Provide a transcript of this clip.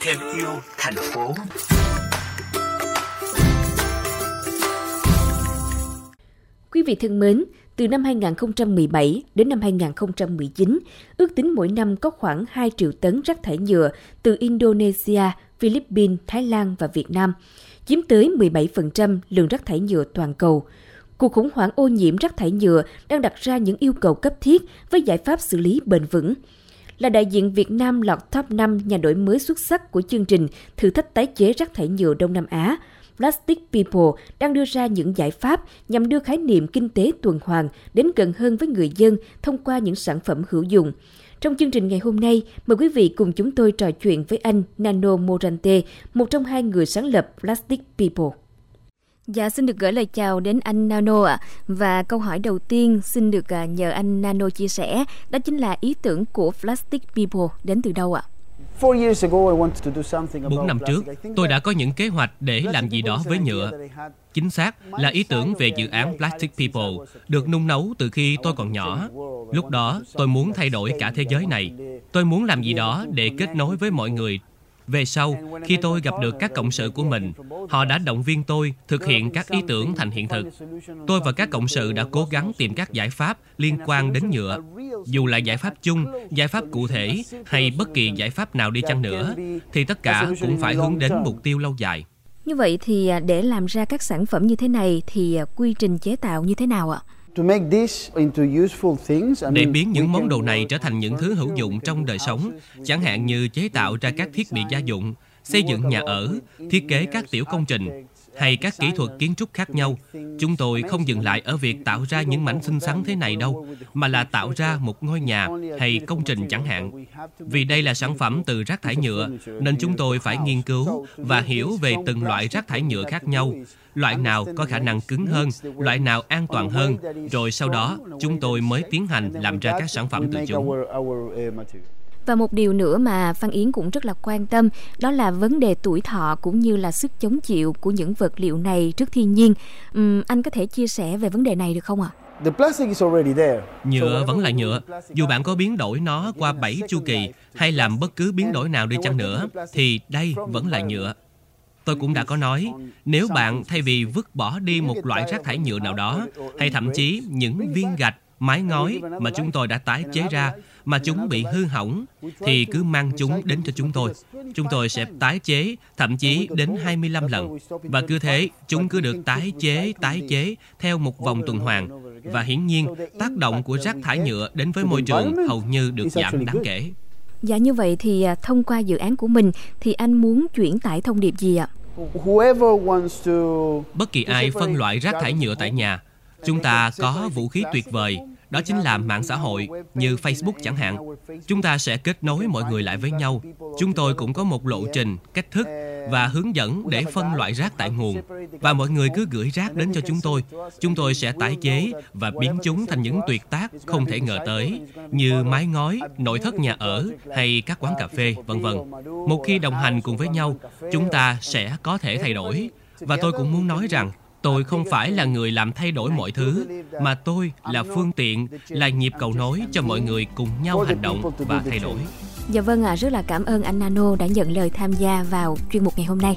Thêm yêu thành phố. Quý vị thân mến, từ năm 2017 đến năm 2019, ước tính mỗi năm có khoảng 2 triệu tấn rác thải nhựa từ Indonesia, Philippines, Thái Lan và Việt Nam, chiếm tới 17% lượng rác thải nhựa toàn cầu. Cuộc khủng hoảng ô nhiễm rác thải nhựa đang đặt ra những yêu cầu cấp thiết với giải pháp xử lý bền vững. Là đại diện Việt Nam lọt top 5 nhà đổi mới xuất sắc của chương trình thử thách tái chế rác thải nhựa Đông Nam Á, Plastic People đang đưa ra những giải pháp nhằm đưa khái niệm kinh tế tuần hoàn đến gần hơn với người dân thông qua những sản phẩm hữu dụng. Trong chương trình ngày hôm nay, mời quý vị cùng chúng tôi trò chuyện với anh Nano Morante, một trong hai người sáng lập Plastic People. Dạ, xin được gửi lời chào đến anh Nano ạ. À. Và câu hỏi đầu tiên xin được à, nhờ anh Nano chia sẻ, đó chính là ý tưởng của Plastic People đến từ đâu ạ? À? Bốn năm trước, tôi đã có những kế hoạch để làm gì đó với nhựa. Chính xác là ý tưởng về dự án Plastic People được nung nấu từ khi tôi còn nhỏ. Lúc đó, tôi muốn thay đổi cả thế giới này. Tôi muốn làm gì đó để kết nối với mọi người về sau, khi tôi gặp được các cộng sự của mình, họ đã động viên tôi thực hiện các ý tưởng thành hiện thực. Tôi và các cộng sự đã cố gắng tìm các giải pháp liên quan đến nhựa. Dù là giải pháp chung, giải pháp cụ thể hay bất kỳ giải pháp nào đi chăng nữa, thì tất cả cũng phải hướng đến mục tiêu lâu dài. Như vậy thì à, để làm ra các sản phẩm như thế này thì à, quy trình chế tạo như thế nào ạ? Để biến những món đồ này trở thành những thứ hữu dụng trong đời sống, chẳng hạn như chế tạo ra các thiết bị gia dụng, xây dựng nhà ở, thiết kế các tiểu công trình, hay các kỹ thuật kiến trúc khác nhau, chúng tôi không dừng lại ở việc tạo ra những mảnh xinh xắn thế này đâu, mà là tạo ra một ngôi nhà hay công trình chẳng hạn. Vì đây là sản phẩm từ rác thải nhựa, nên chúng tôi phải nghiên cứu và hiểu về từng loại rác thải nhựa khác nhau, loại nào có khả năng cứng hơn, loại nào an toàn hơn, rồi sau đó chúng tôi mới tiến hành làm ra các sản phẩm từ chúng. Và một điều nữa mà Phan Yến cũng rất là quan tâm đó là vấn đề tuổi thọ cũng như là sức chống chịu của những vật liệu này trước thiên nhiên. Uhm, anh có thể chia sẻ về vấn đề này được không ạ? Nhựa vẫn là nhựa. Dù bạn có biến đổi nó qua 7 chu kỳ hay làm bất cứ biến đổi nào đi chăng nữa, thì đây vẫn là nhựa. Tôi cũng đã có nói, nếu bạn thay vì vứt bỏ đi một loại rác thải nhựa nào đó, hay thậm chí những viên gạch mái ngói mà chúng tôi đã tái chế ra mà chúng bị hư hỏng thì cứ mang chúng đến cho chúng tôi. Chúng tôi sẽ tái chế thậm chí đến 25 lần. Và cứ thế, chúng cứ được tái chế, tái chế theo một vòng tuần hoàn. Và hiển nhiên, tác động của rác thải nhựa đến với môi trường hầu như được giảm đáng kể. Dạ như vậy thì à, thông qua dự án của mình thì anh muốn chuyển tải thông điệp gì ạ? Bất kỳ ai phân loại rác thải nhựa tại nhà Chúng ta có vũ khí tuyệt vời, đó chính là mạng xã hội như Facebook chẳng hạn. Chúng ta sẽ kết nối mọi người lại với nhau. Chúng tôi cũng có một lộ trình, cách thức và hướng dẫn để phân loại rác tại nguồn. Và mọi người cứ gửi rác đến cho chúng tôi. Chúng tôi sẽ tái chế và biến chúng thành những tuyệt tác không thể ngờ tới, như mái ngói, nội thất nhà ở hay các quán cà phê, vân vân. Một khi đồng hành cùng với nhau, chúng ta sẽ có thể thay đổi. Và tôi cũng muốn nói rằng Tôi không phải là người làm thay đổi mọi thứ, mà tôi là phương tiện, là nhịp cầu nối cho mọi người cùng nhau hành động và thay đổi. Dạ vâng ạ, à, rất là cảm ơn anh Nano đã nhận lời tham gia vào chuyên mục ngày hôm nay.